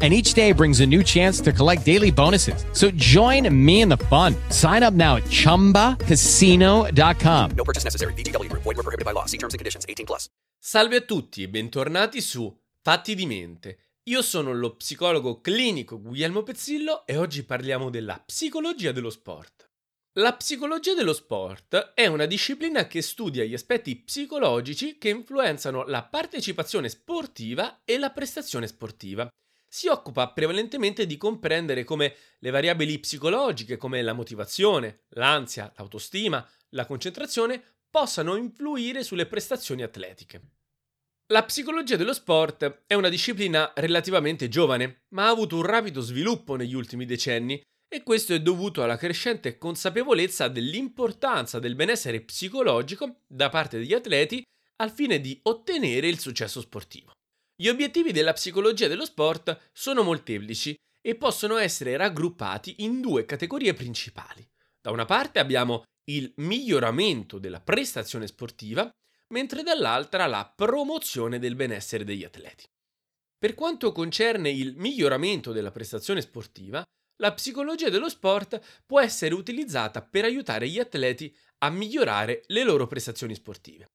And each day brings a new chance to collect daily bonuses. So join me in the fun. Sign up now at chumbacasino.com. No purchase necessary. VGW Group. Void were prohibited by law. See terms and conditions. 18 plus. Salve a tutti e bentornati su Fatti di mente. Io sono lo psicologo clinico Guglielmo Pezzillo e oggi parliamo della psicologia dello sport. La psicologia dello sport è una disciplina che studia gli aspetti psicologici che influenzano la partecipazione sportiva e la prestazione sportiva. Si occupa prevalentemente di comprendere come le variabili psicologiche come la motivazione, l'ansia, l'autostima, la concentrazione possano influire sulle prestazioni atletiche. La psicologia dello sport è una disciplina relativamente giovane, ma ha avuto un rapido sviluppo negli ultimi decenni e questo è dovuto alla crescente consapevolezza dell'importanza del benessere psicologico da parte degli atleti al fine di ottenere il successo sportivo. Gli obiettivi della psicologia dello sport sono molteplici e possono essere raggruppati in due categorie principali. Da una parte abbiamo il miglioramento della prestazione sportiva, mentre dall'altra la promozione del benessere degli atleti. Per quanto concerne il miglioramento della prestazione sportiva, la psicologia dello sport può essere utilizzata per aiutare gli atleti a migliorare le loro prestazioni sportive.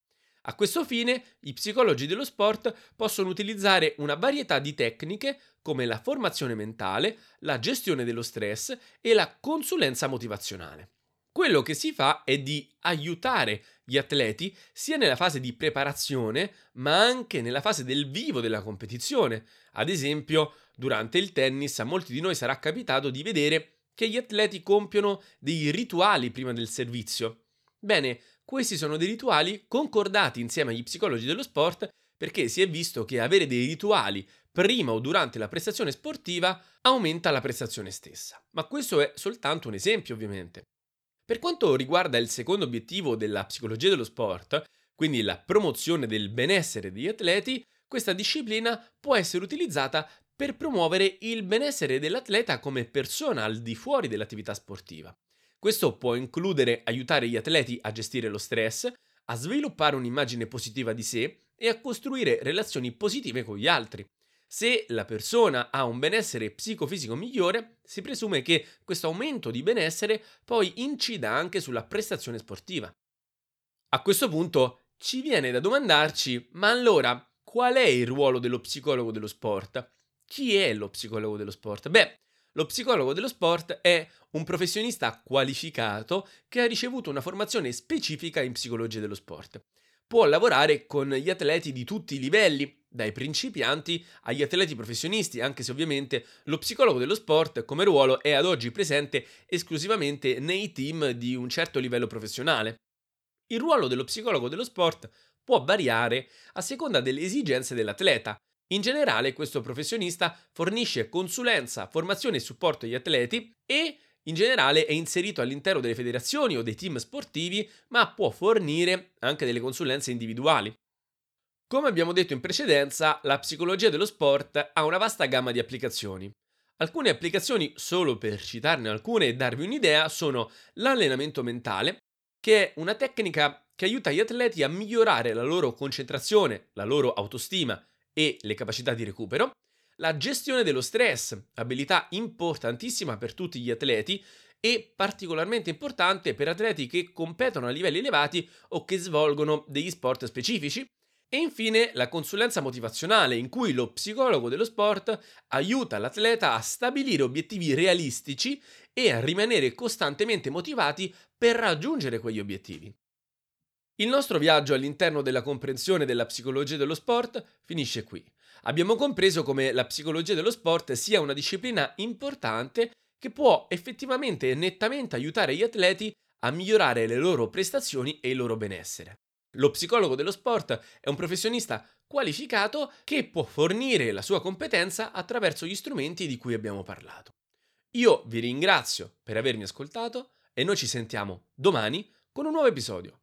A questo fine, i psicologi dello sport possono utilizzare una varietà di tecniche come la formazione mentale, la gestione dello stress e la consulenza motivazionale. Quello che si fa è di aiutare gli atleti sia nella fase di preparazione, ma anche nella fase del vivo della competizione. Ad esempio, durante il tennis a molti di noi sarà capitato di vedere che gli atleti compiono dei rituali prima del servizio. Bene, questi sono dei rituali concordati insieme agli psicologi dello sport perché si è visto che avere dei rituali prima o durante la prestazione sportiva aumenta la prestazione stessa. Ma questo è soltanto un esempio, ovviamente. Per quanto riguarda il secondo obiettivo della psicologia dello sport, quindi la promozione del benessere degli atleti, questa disciplina può essere utilizzata per promuovere il benessere dell'atleta come persona al di fuori dell'attività sportiva. Questo può includere aiutare gli atleti a gestire lo stress, a sviluppare un'immagine positiva di sé e a costruire relazioni positive con gli altri. Se la persona ha un benessere psicofisico migliore, si presume che questo aumento di benessere poi incida anche sulla prestazione sportiva. A questo punto ci viene da domandarci, ma allora qual è il ruolo dello psicologo dello sport? Chi è lo psicologo dello sport? Beh, lo psicologo dello sport è un professionista qualificato che ha ricevuto una formazione specifica in psicologia dello sport. Può lavorare con gli atleti di tutti i livelli, dai principianti agli atleti professionisti, anche se ovviamente lo psicologo dello sport come ruolo è ad oggi presente esclusivamente nei team di un certo livello professionale. Il ruolo dello psicologo dello sport può variare a seconda delle esigenze dell'atleta, in generale, questo professionista fornisce consulenza, formazione e supporto agli atleti e in generale è inserito all'interno delle federazioni o dei team sportivi, ma può fornire anche delle consulenze individuali. Come abbiamo detto in precedenza, la psicologia dello sport ha una vasta gamma di applicazioni. Alcune applicazioni, solo per citarne alcune e darvi un'idea, sono l'allenamento mentale, che è una tecnica che aiuta gli atleti a migliorare la loro concentrazione, la loro autostima e le capacità di recupero, la gestione dello stress, abilità importantissima per tutti gli atleti e particolarmente importante per atleti che competono a livelli elevati o che svolgono degli sport specifici. E infine la consulenza motivazionale, in cui lo psicologo dello sport aiuta l'atleta a stabilire obiettivi realistici e a rimanere costantemente motivati per raggiungere quegli obiettivi. Il nostro viaggio all'interno della comprensione della psicologia dello sport finisce qui. Abbiamo compreso come la psicologia dello sport sia una disciplina importante che può effettivamente e nettamente aiutare gli atleti a migliorare le loro prestazioni e il loro benessere. Lo psicologo dello sport è un professionista qualificato che può fornire la sua competenza attraverso gli strumenti di cui abbiamo parlato. Io vi ringrazio per avermi ascoltato e noi ci sentiamo domani con un nuovo episodio.